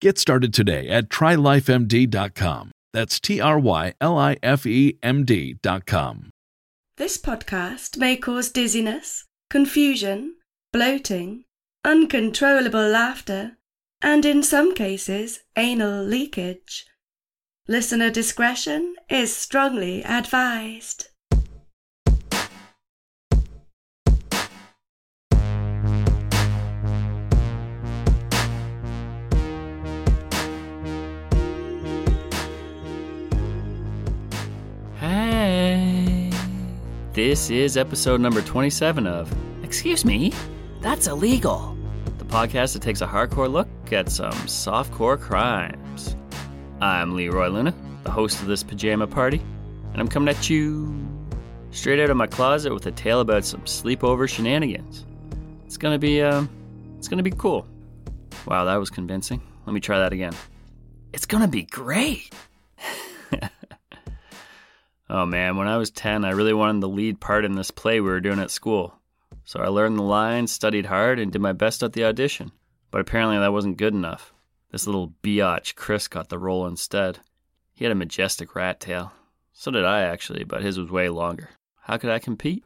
Get started today at trylifemd.com. That's T R Y L I F E M D.com. This podcast may cause dizziness, confusion, bloating, uncontrollable laughter, and in some cases, anal leakage. Listener discretion is strongly advised. This is episode number 27 of Excuse Me, that's illegal. The podcast that takes a hardcore look at some softcore crimes. I'm Leroy Luna, the host of this pajama party, and I'm coming at you straight out of my closet with a tale about some sleepover shenanigans. It's gonna be, um, it's gonna be cool. Wow, that was convincing. Let me try that again. It's gonna be great. Oh man, when I was 10, I really wanted the lead part in this play we were doing at school. So I learned the lines, studied hard, and did my best at the audition. But apparently that wasn't good enough. This little biatch Chris got the role instead. He had a majestic rat tail. So did I, actually, but his was way longer. How could I compete?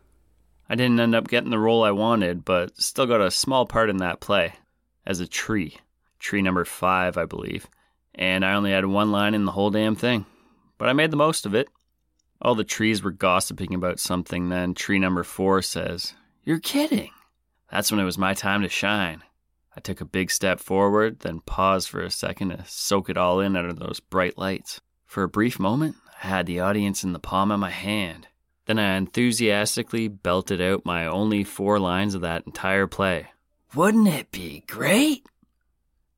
I didn't end up getting the role I wanted, but still got a small part in that play as a tree. Tree number five, I believe. And I only had one line in the whole damn thing. But I made the most of it. All the trees were gossiping about something, then tree number four says, You're kidding. That's when it was my time to shine. I took a big step forward, then paused for a second to soak it all in under those bright lights. For a brief moment, I had the audience in the palm of my hand. Then I enthusiastically belted out my only four lines of that entire play. Wouldn't it be great?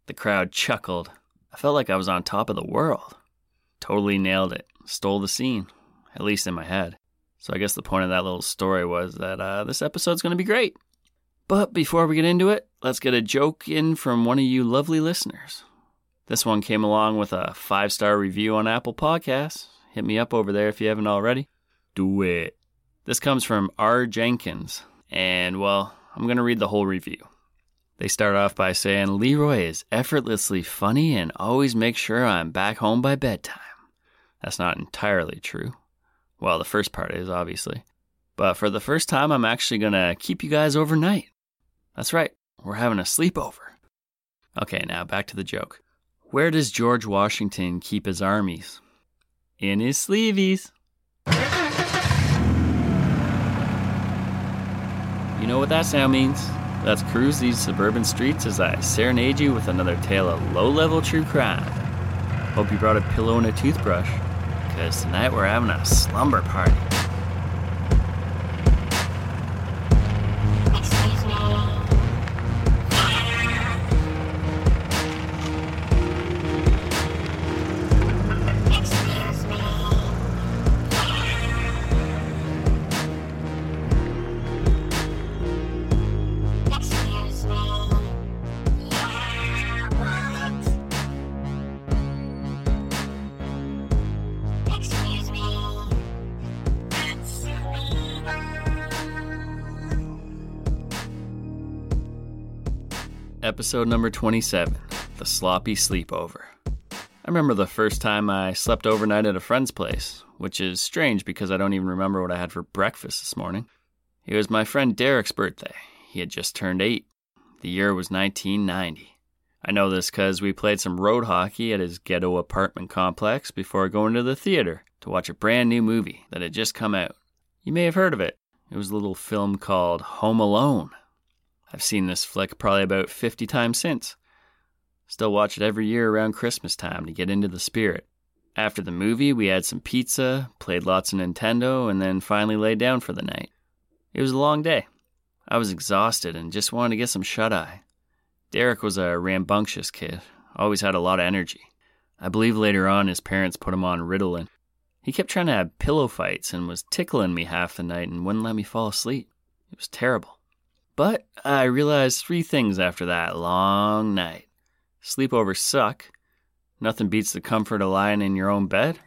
The crowd chuckled. I felt like I was on top of the world. Totally nailed it. Stole the scene, at least in my head. So I guess the point of that little story was that uh, this episode's going to be great. But before we get into it, let's get a joke in from one of you lovely listeners. This one came along with a five star review on Apple Podcasts. Hit me up over there if you haven't already. Do it. This comes from R. Jenkins, and well, I'm going to read the whole review. They start off by saying Leroy is effortlessly funny and always makes sure I'm back home by bedtime. That's not entirely true. Well, the first part is, obviously. But for the first time, I'm actually going to keep you guys overnight. That's right, we're having a sleepover. Okay, now back to the joke. Where does George Washington keep his armies? In his sleeveys. You know what that sound means? Let's cruise these suburban streets as I serenade you with another tale of low level true crime. Hope you brought a pillow and a toothbrush, because tonight we're having a slumber party. Episode number 27 The Sloppy Sleepover. I remember the first time I slept overnight at a friend's place, which is strange because I don't even remember what I had for breakfast this morning. It was my friend Derek's birthday. He had just turned eight. The year was 1990. I know this because we played some road hockey at his ghetto apartment complex before going to the theater to watch a brand new movie that had just come out. You may have heard of it. It was a little film called Home Alone. I've seen this flick probably about 50 times since. Still watch it every year around Christmas time to get into the spirit. After the movie, we had some pizza, played lots of Nintendo, and then finally laid down for the night. It was a long day. I was exhausted and just wanted to get some shut eye. Derek was a rambunctious kid, always had a lot of energy. I believe later on his parents put him on Ritalin. He kept trying to have pillow fights and was tickling me half the night and wouldn't let me fall asleep. It was terrible. But I realized three things after that long night. Sleepovers suck. Nothing beats the comfort of lying in your own bed.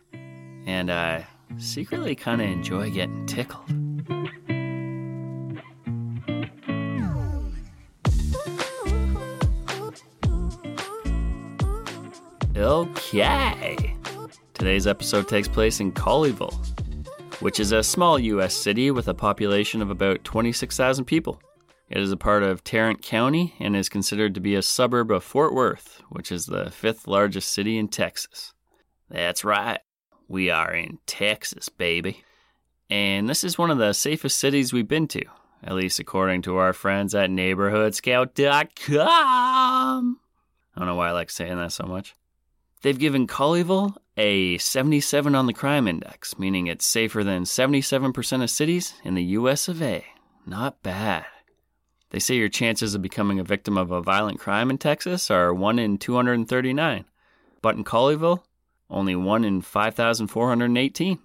And I secretly kind of enjoy getting tickled. Okay. Today's episode takes place in Colleyville, which is a small U.S. city with a population of about 26,000 people. It is a part of Tarrant County and is considered to be a suburb of Fort Worth, which is the fifth largest city in Texas. That's right, we are in Texas, baby. And this is one of the safest cities we've been to, at least according to our friends at neighborhoodscout.com. I don't know why I like saying that so much. They've given Colleyville a 77 on the crime index, meaning it's safer than 77% of cities in the US of A. Not bad. They say your chances of becoming a victim of a violent crime in Texas are 1 in 239, but in Colleyville, only 1 in 5,418.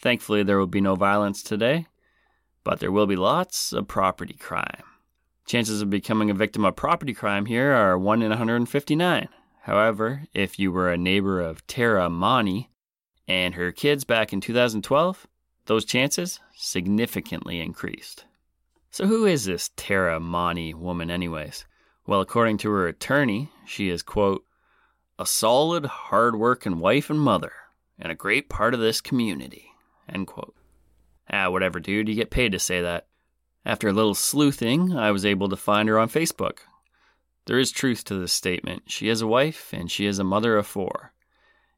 Thankfully, there will be no violence today, but there will be lots of property crime. Chances of becoming a victim of property crime here are 1 in 159. However, if you were a neighbor of Tara Mani and her kids back in 2012, those chances significantly increased. So, who is this Tara Mani woman, anyways? Well, according to her attorney, she is, quote, a solid, hard-working wife and mother, and a great part of this community, end quote. Ah, whatever, dude, you get paid to say that. After a little sleuthing, I was able to find her on Facebook. There is truth to this statement. She is a wife, and she is a mother of four.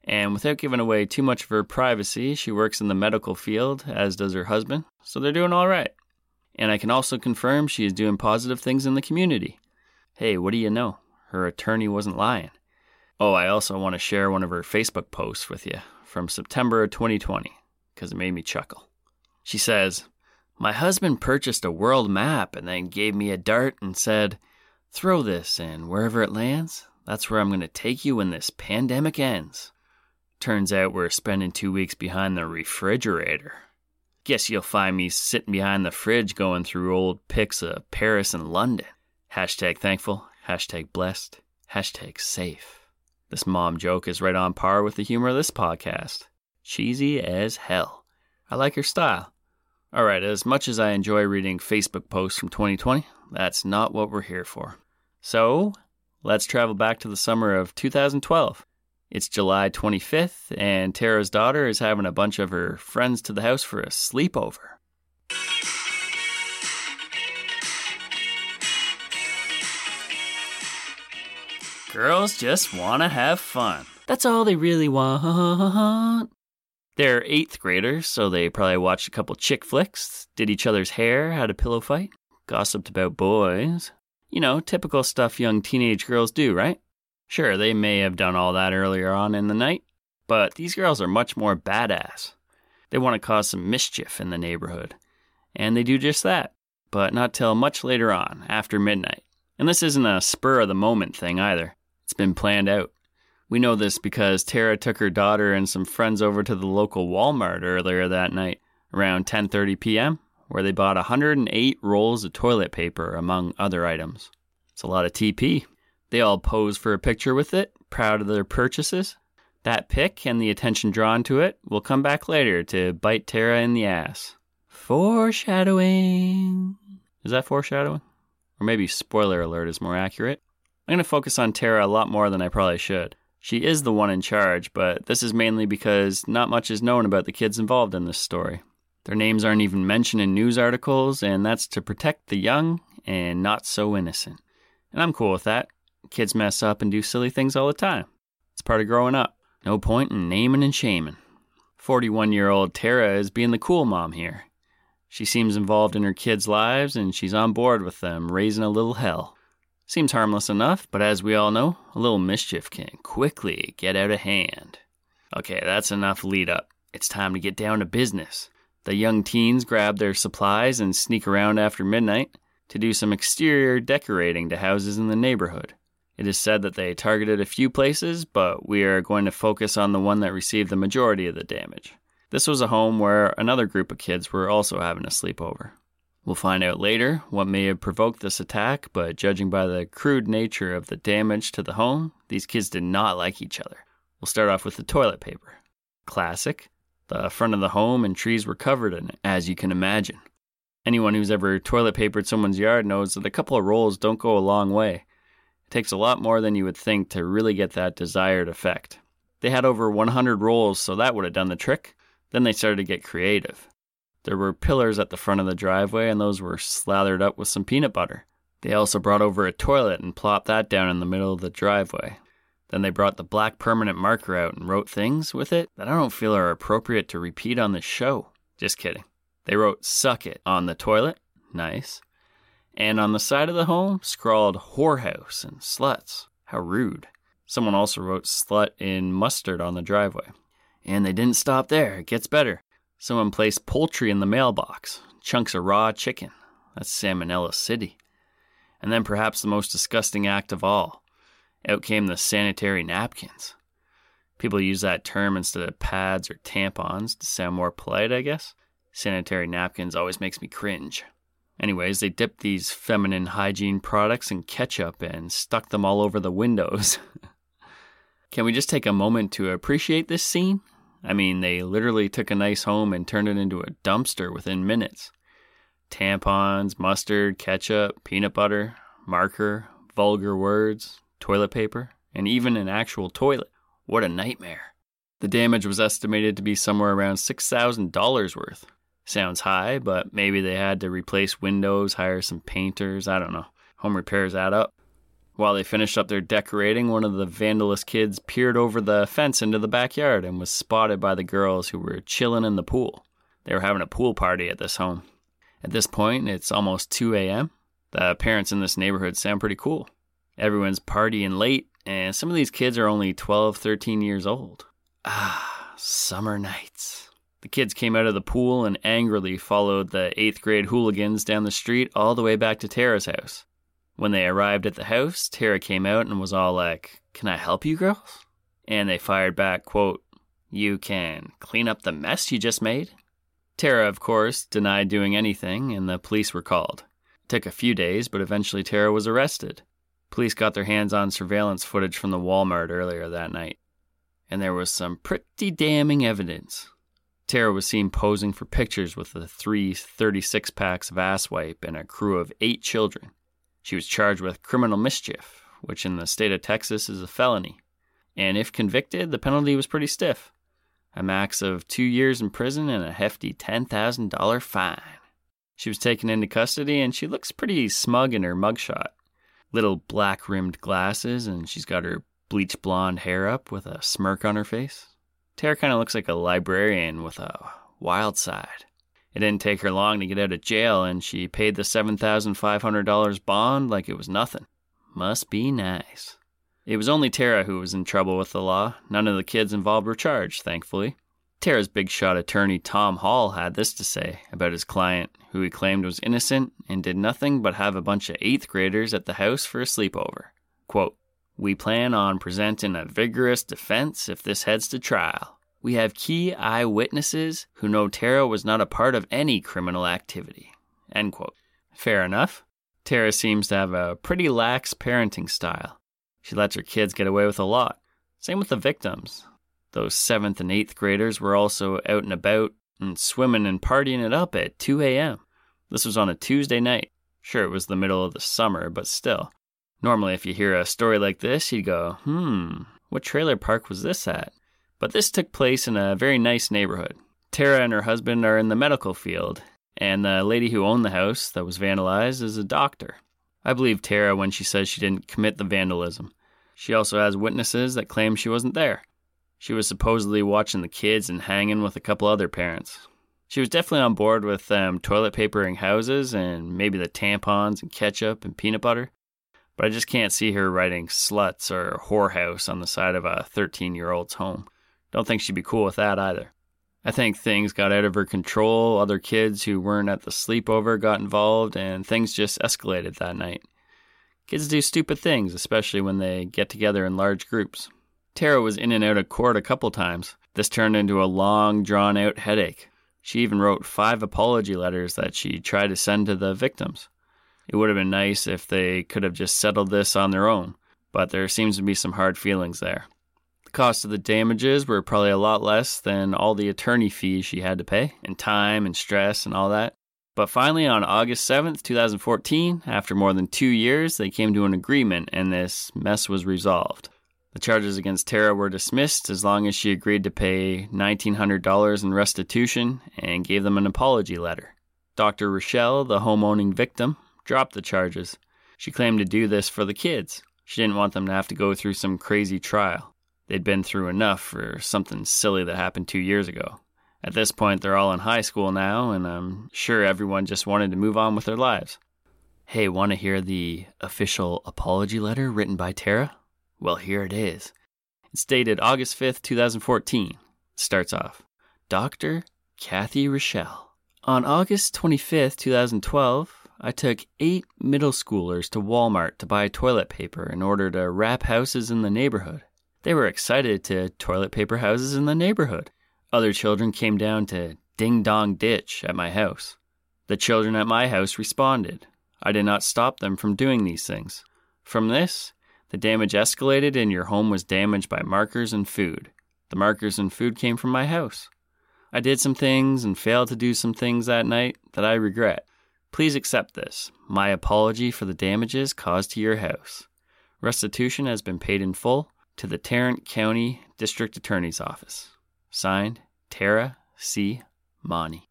And without giving away too much of her privacy, she works in the medical field, as does her husband, so they're doing all right. And I can also confirm she is doing positive things in the community. Hey, what do you know? Her attorney wasn't lying. Oh, I also want to share one of her Facebook posts with you from September 2020 because it made me chuckle. She says, My husband purchased a world map and then gave me a dart and said, Throw this, and wherever it lands, that's where I'm going to take you when this pandemic ends. Turns out we're spending two weeks behind the refrigerator. Guess you'll find me sitting behind the fridge going through old pics of Paris and London. Hashtag thankful, hashtag blessed, hashtag safe. This mom joke is right on par with the humor of this podcast. Cheesy as hell. I like her style. Alright, as much as I enjoy reading Facebook posts from 2020, that's not what we're here for. So, let's travel back to the summer of 2012. It's July 25th, and Tara's daughter is having a bunch of her friends to the house for a sleepover. Girls just want to have fun. That's all they really want. They're eighth graders, so they probably watched a couple chick flicks, did each other's hair, had a pillow fight, gossiped about boys. You know, typical stuff young teenage girls do, right? Sure, they may have done all that earlier on in the night, but these girls are much more badass. They want to cause some mischief in the neighborhood. And they do just that, but not till much later on, after midnight. And this isn't a spur of the moment thing either. It's been planned out. We know this because Tara took her daughter and some friends over to the local Walmart earlier that night, around 10:30 p.m., where they bought 108 rolls of toilet paper among other items. It's a lot of TP. They all pose for a picture with it, proud of their purchases. That pic and the attention drawn to it will come back later to bite Tara in the ass. Foreshadowing. Is that foreshadowing? Or maybe spoiler alert is more accurate. I'm going to focus on Tara a lot more than I probably should. She is the one in charge, but this is mainly because not much is known about the kids involved in this story. Their names aren't even mentioned in news articles, and that's to protect the young and not so innocent. And I'm cool with that. Kids mess up and do silly things all the time. It's part of growing up. No point in naming and shaming. 41 year old Tara is being the cool mom here. She seems involved in her kids' lives and she's on board with them, raising a little hell. Seems harmless enough, but as we all know, a little mischief can quickly get out of hand. Okay, that's enough lead up. It's time to get down to business. The young teens grab their supplies and sneak around after midnight to do some exterior decorating to houses in the neighborhood. It is said that they targeted a few places, but we are going to focus on the one that received the majority of the damage. This was a home where another group of kids were also having a sleepover. We'll find out later what may have provoked this attack, but judging by the crude nature of the damage to the home, these kids did not like each other. We'll start off with the toilet paper. Classic. The front of the home and trees were covered in it, as you can imagine. Anyone who's ever toilet papered someone's yard knows that a couple of rolls don't go a long way. Takes a lot more than you would think to really get that desired effect. They had over 100 rolls, so that would have done the trick. Then they started to get creative. There were pillars at the front of the driveway, and those were slathered up with some peanut butter. They also brought over a toilet and plopped that down in the middle of the driveway. Then they brought the black permanent marker out and wrote things with it that I don't feel are appropriate to repeat on this show. Just kidding. They wrote suck it on the toilet. Nice and on the side of the home scrawled whorehouse and sluts. How rude. Someone also wrote slut in mustard on the driveway. And they didn't stop there, it gets better. Someone placed poultry in the mailbox, chunks of raw chicken. That's Salmonella City. And then perhaps the most disgusting act of all out came the sanitary napkins. People use that term instead of pads or tampons to sound more polite, I guess. Sanitary napkins always makes me cringe. Anyways, they dipped these feminine hygiene products in ketchup and stuck them all over the windows. Can we just take a moment to appreciate this scene? I mean, they literally took a nice home and turned it into a dumpster within minutes. Tampons, mustard, ketchup, peanut butter, marker, vulgar words, toilet paper, and even an actual toilet. What a nightmare. The damage was estimated to be somewhere around $6,000 worth. Sounds high, but maybe they had to replace windows, hire some painters, I don't know. Home repairs add up. While they finished up their decorating, one of the vandalous kids peered over the fence into the backyard and was spotted by the girls who were chilling in the pool. They were having a pool party at this home. At this point, it's almost 2 a.m. The parents in this neighborhood sound pretty cool. Everyone's partying late, and some of these kids are only 12, 13 years old. Ah, summer nights. The kids came out of the pool and angrily followed the eighth grade hooligans down the street all the way back to Tara's house. When they arrived at the house, Tara came out and was all like, Can I help you girls? And they fired back, quote, You can clean up the mess you just made? Tara, of course, denied doing anything, and the police were called. It took a few days, but eventually Tara was arrested. Police got their hands on surveillance footage from the Walmart earlier that night. And there was some pretty damning evidence. Tara was seen posing for pictures with the three 36 packs of ass wipe and a crew of eight children. She was charged with criminal mischief, which in the state of Texas is a felony. And if convicted, the penalty was pretty stiff a max of two years in prison and a hefty $10,000 fine. She was taken into custody and she looks pretty smug in her mugshot. Little black rimmed glasses, and she's got her bleach blonde hair up with a smirk on her face. Tara kind of looks like a librarian with a wild side. It didn't take her long to get out of jail, and she paid the $7,500 bond like it was nothing. Must be nice. It was only Tara who was in trouble with the law. None of the kids involved were charged, thankfully. Tara's big shot attorney Tom Hall had this to say about his client, who he claimed was innocent and did nothing but have a bunch of eighth graders at the house for a sleepover. Quote, we plan on presenting a vigorous defense if this heads to trial. We have key eyewitnesses who know Tara was not a part of any criminal activity. End quote. Fair enough. Tara seems to have a pretty lax parenting style. She lets her kids get away with a lot. Same with the victims. Those seventh and eighth graders were also out and about and swimming and partying it up at 2 a.m. This was on a Tuesday night. Sure, it was the middle of the summer, but still. Normally, if you hear a story like this, you'd go, hmm, what trailer park was this at? But this took place in a very nice neighborhood. Tara and her husband are in the medical field, and the lady who owned the house that was vandalized is a doctor. I believe Tara when she says she didn't commit the vandalism. She also has witnesses that claim she wasn't there. She was supposedly watching the kids and hanging with a couple other parents. She was definitely on board with um, toilet papering houses and maybe the tampons and ketchup and peanut butter, but I just can't see her writing sluts or whorehouse on the side of a 13 year old's home. Don't think she'd be cool with that either. I think things got out of her control. Other kids who weren't at the sleepover got involved, and things just escalated that night. Kids do stupid things, especially when they get together in large groups. Tara was in and out of court a couple times. This turned into a long, drawn out headache. She even wrote five apology letters that she tried to send to the victims. It would have been nice if they could have just settled this on their own, but there seems to be some hard feelings there. The cost of the damages were probably a lot less than all the attorney fees she had to pay, and time and stress and all that. But finally, on August 7th, 2014, after more than two years, they came to an agreement and this mess was resolved. The charges against Tara were dismissed as long as she agreed to pay $1,900 in restitution and gave them an apology letter. Dr. Rochelle, the home owning victim, dropped the charges. She claimed to do this for the kids. She didn't want them to have to go through some crazy trial. They'd been through enough for something silly that happened two years ago. At this point, they're all in high school now, and I'm sure everyone just wanted to move on with their lives. Hey, want to hear the official apology letter written by Tara? Well, here it is. It's dated August 5th, 2014. It starts off Dr. Kathy Rochelle. On August 25th, 2012, I took eight middle schoolers to Walmart to buy toilet paper in order to wrap houses in the neighborhood. They were excited to toilet paper houses in the neighborhood. Other children came down to Ding Dong Ditch at my house. The children at my house responded. I did not stop them from doing these things. From this, the damage escalated and your home was damaged by markers and food. The markers and food came from my house. I did some things and failed to do some things that night that I regret. Please accept this, my apology for the damages caused to your house. Restitution has been paid in full to the Tarrant County District Attorney's Office. Signed, Tara C. Monty.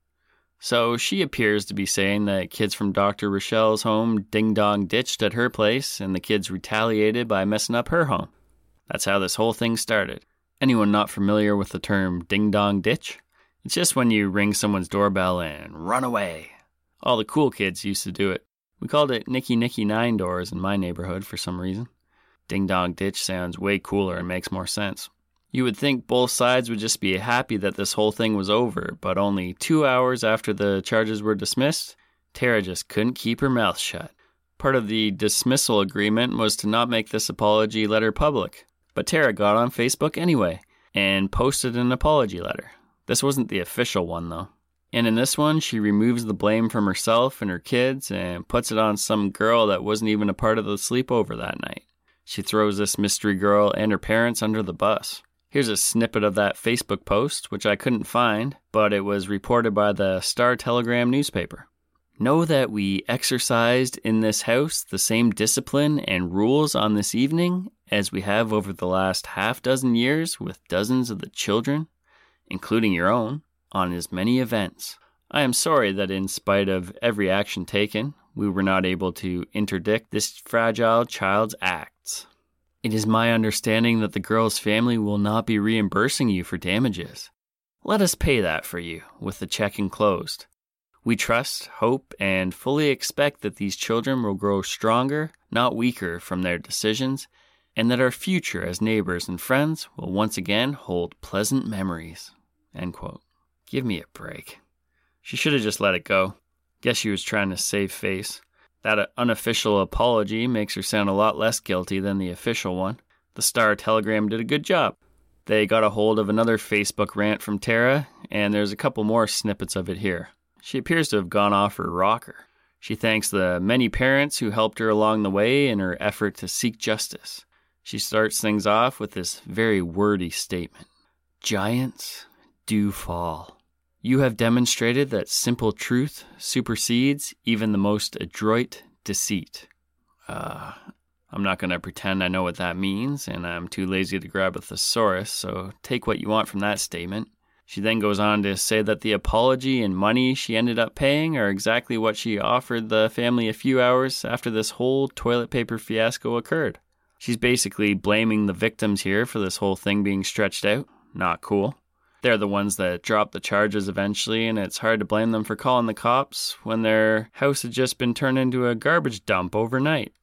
So she appears to be saying that kids from Dr. Rochelle's home ding dong ditched at her place, and the kids retaliated by messing up her home. That's how this whole thing started. Anyone not familiar with the term ding dong ditch? It's just when you ring someone's doorbell and run away. All the cool kids used to do it. We called it Nicky Nicky Nine Doors in my neighborhood for some reason. Ding dong ditch sounds way cooler and makes more sense. You would think both sides would just be happy that this whole thing was over, but only two hours after the charges were dismissed, Tara just couldn't keep her mouth shut. Part of the dismissal agreement was to not make this apology letter public, but Tara got on Facebook anyway and posted an apology letter. This wasn't the official one, though. And in this one, she removes the blame from herself and her kids and puts it on some girl that wasn't even a part of the sleepover that night. She throws this mystery girl and her parents under the bus. Here's a snippet of that Facebook post, which I couldn't find, but it was reported by the Star Telegram newspaper. Know that we exercised in this house the same discipline and rules on this evening as we have over the last half dozen years with dozens of the children, including your own, on as many events. I am sorry that in spite of every action taken, we were not able to interdict this fragile child's acts. It is my understanding that the girl's family will not be reimbursing you for damages. Let us pay that for you, with the check enclosed. We trust, hope, and fully expect that these children will grow stronger, not weaker, from their decisions, and that our future as neighbors and friends will once again hold pleasant memories. Give me a break. She should have just let it go. Guess she was trying to save face. That uh, unofficial apology makes her sound a lot less guilty than the official one. The Star Telegram did a good job. They got a hold of another Facebook rant from Tara, and there's a couple more snippets of it here. She appears to have gone off her rocker. She thanks the many parents who helped her along the way in her effort to seek justice. She starts things off with this very wordy statement Giants do fall. You have demonstrated that simple truth supersedes even the most adroit deceit. Uh, I'm not going to pretend I know what that means, and I'm too lazy to grab a thesaurus, so take what you want from that statement. She then goes on to say that the apology and money she ended up paying are exactly what she offered the family a few hours after this whole toilet paper fiasco occurred. She's basically blaming the victims here for this whole thing being stretched out. Not cool. They're the ones that drop the charges eventually, and it's hard to blame them for calling the cops when their house had just been turned into a garbage dump overnight.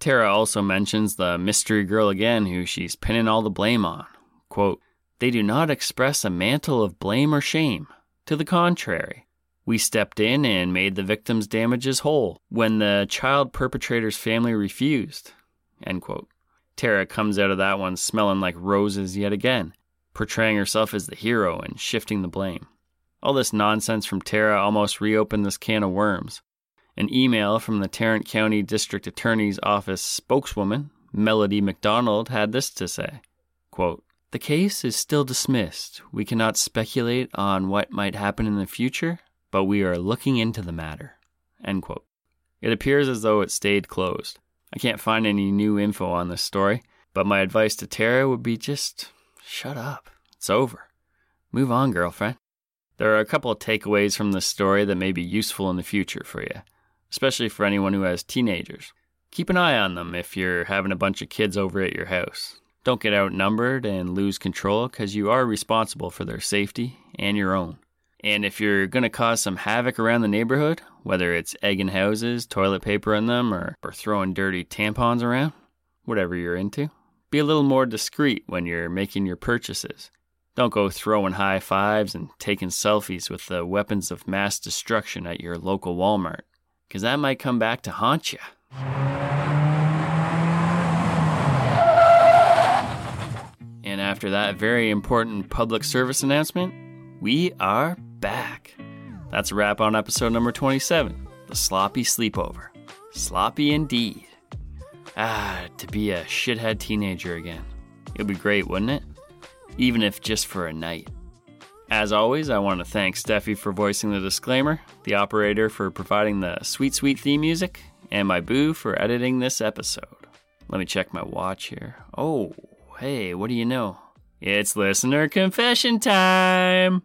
Tara also mentions the mystery girl again, who she's pinning all the blame on. Quote, They do not express a mantle of blame or shame. To the contrary, we stepped in and made the victim's damages whole when the child perpetrator's family refused. End quote. Tara comes out of that one smelling like roses yet again portraying herself as the hero and shifting the blame. All this nonsense from Tara almost reopened this can of worms. An email from the Tarrant County District Attorney's Office spokeswoman, Melody McDonald, had this to say quote, The case is still dismissed. We cannot speculate on what might happen in the future, but we are looking into the matter. End quote. It appears as though it stayed closed. I can't find any new info on this story, but my advice to Tara would be just Shut up. It's over. Move on, girlfriend. There are a couple of takeaways from this story that may be useful in the future for you, especially for anyone who has teenagers. Keep an eye on them if you're having a bunch of kids over at your house. Don't get outnumbered and lose control because you are responsible for their safety and your own. And if you're going to cause some havoc around the neighborhood, whether it's egging houses, toilet paper in them, or, or throwing dirty tampons around, whatever you're into, be a little more discreet when you're making your purchases. Don't go throwing high fives and taking selfies with the weapons of mass destruction at your local Walmart, because that might come back to haunt you. And after that very important public service announcement, we are back. That's a wrap on episode number 27 The Sloppy Sleepover. Sloppy indeed. Ah, to be a shithead teenager again. It'd be great, wouldn't it? Even if just for a night. As always, I want to thank Steffi for voicing the disclaimer, the operator for providing the sweet, sweet theme music, and my boo for editing this episode. Let me check my watch here. Oh, hey, what do you know? It's listener confession time!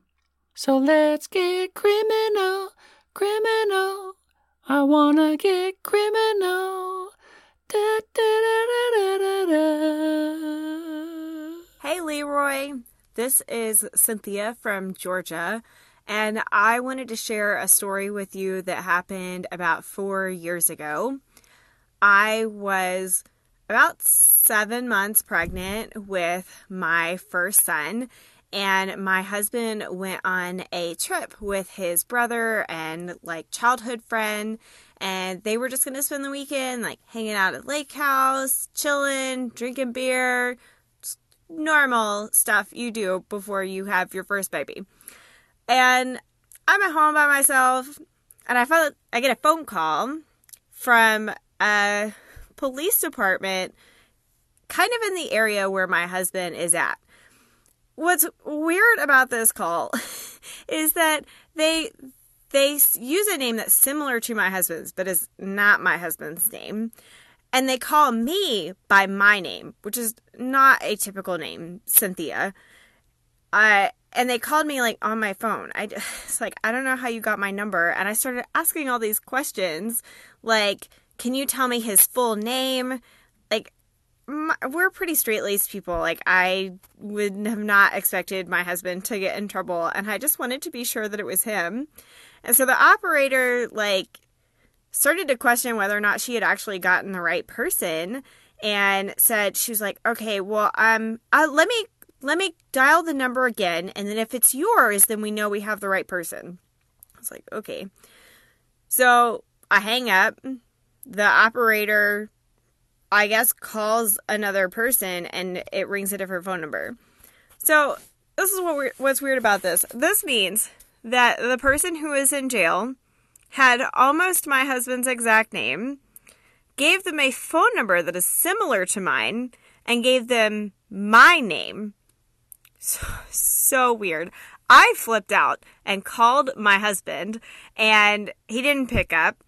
So let's get criminal, criminal. I wanna get criminal. Da, da, da, hey, Leroy. This is Cynthia from Georgia, and I wanted to share a story with you that happened about four years ago. I was about seven months pregnant with my first son, and my husband went on a trip with his brother and like childhood friend and they were just going to spend the weekend like hanging out at lake house chilling drinking beer normal stuff you do before you have your first baby. And i'm at home by myself and i felt i get a phone call from a police department kind of in the area where my husband is at. What's weird about this call is that they they use a name that's similar to my husband's but is not my husband's name. And they call me by my name which is not a typical name cynthia. I and they called me like on my phone. I it's like i don't know how you got my number. And i started asking all these questions like can you tell me his full name? Like my, we're pretty straight laced people. Like, I would have not expected my husband to get in trouble, and I just wanted to be sure that it was him. And so the operator, like, started to question whether or not she had actually gotten the right person and said she was like okay well um uh, let me let me dial the number again and then if it's yours then we know we have the right person i was like okay so i hang up the operator I guess, calls another person and it rings a different phone number. So, this is what we're, what's weird about this. This means that the person who was in jail had almost my husband's exact name, gave them a phone number that is similar to mine, and gave them my name. So, so weird. I flipped out and called my husband, and he didn't pick up,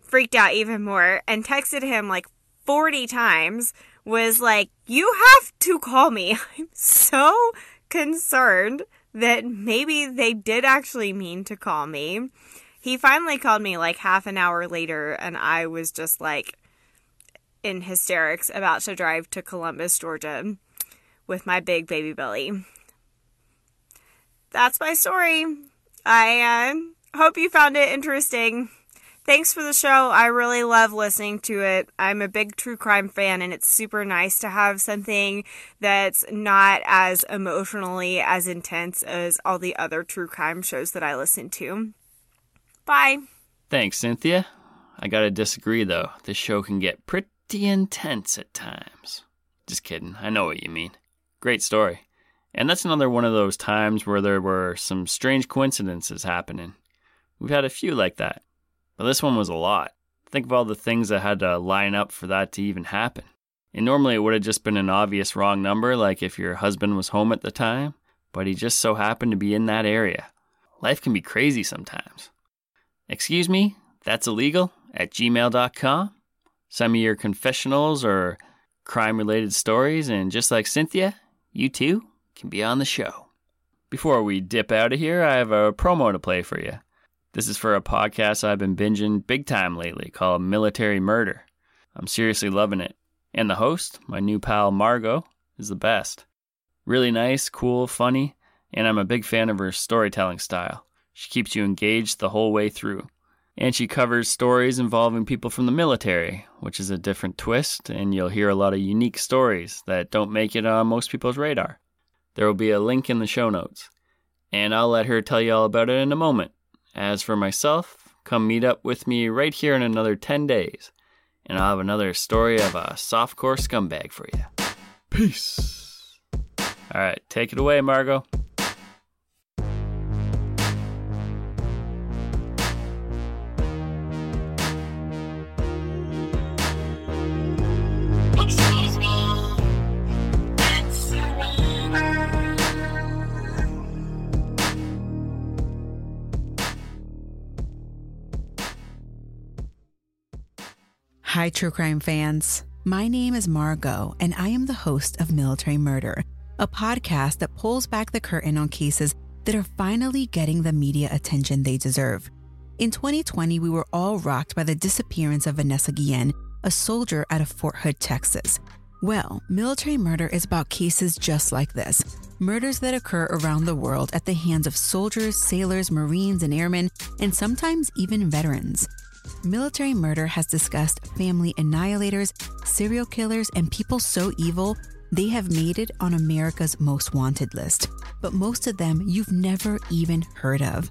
freaked out even more, and texted him like 40 times was like, You have to call me. I'm so concerned that maybe they did actually mean to call me. He finally called me like half an hour later, and I was just like in hysterics about to drive to Columbus, Georgia with my big baby belly. That's my story. I uh, hope you found it interesting. Thanks for the show. I really love listening to it. I'm a big true crime fan, and it's super nice to have something that's not as emotionally as intense as all the other true crime shows that I listen to. Bye. Thanks, Cynthia. I gotta disagree, though. This show can get pretty intense at times. Just kidding. I know what you mean. Great story. And that's another one of those times where there were some strange coincidences happening. We've had a few like that. But this one was a lot. Think of all the things that had to line up for that to even happen. And normally it would have just been an obvious wrong number, like if your husband was home at the time, but he just so happened to be in that area. Life can be crazy sometimes. Excuse me, that's illegal at gmail.com. Send me your confessionals or crime related stories, and just like Cynthia, you too can be on the show. Before we dip out of here, I have a promo to play for you. This is for a podcast I've been binging big time lately called Military Murder. I'm seriously loving it. And the host, my new pal Margot, is the best. Really nice, cool, funny, and I'm a big fan of her storytelling style. She keeps you engaged the whole way through. And she covers stories involving people from the military, which is a different twist, and you'll hear a lot of unique stories that don't make it on most people's radar. There will be a link in the show notes. And I'll let her tell you all about it in a moment. As for myself, come meet up with me right here in another 10 days, and I'll have another story of a softcore scumbag for you. Peace. All right, take it away, Margot. Hi, true crime fans. My name is Margot, and I am the host of Military Murder, a podcast that pulls back the curtain on cases that are finally getting the media attention they deserve. In 2020, we were all rocked by the disappearance of Vanessa Guillen, a soldier out of Fort Hood, Texas. Well, Military Murder is about cases just like this murders that occur around the world at the hands of soldiers, sailors, Marines, and airmen, and sometimes even veterans. Military Murder has discussed family annihilators, serial killers, and people so evil they have made it on America's most wanted list. But most of them you've never even heard of.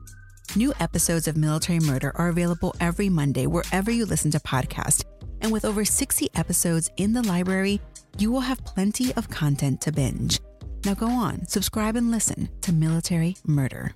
New episodes of Military Murder are available every Monday wherever you listen to podcasts. And with over 60 episodes in the library, you will have plenty of content to binge. Now go on, subscribe and listen to Military Murder.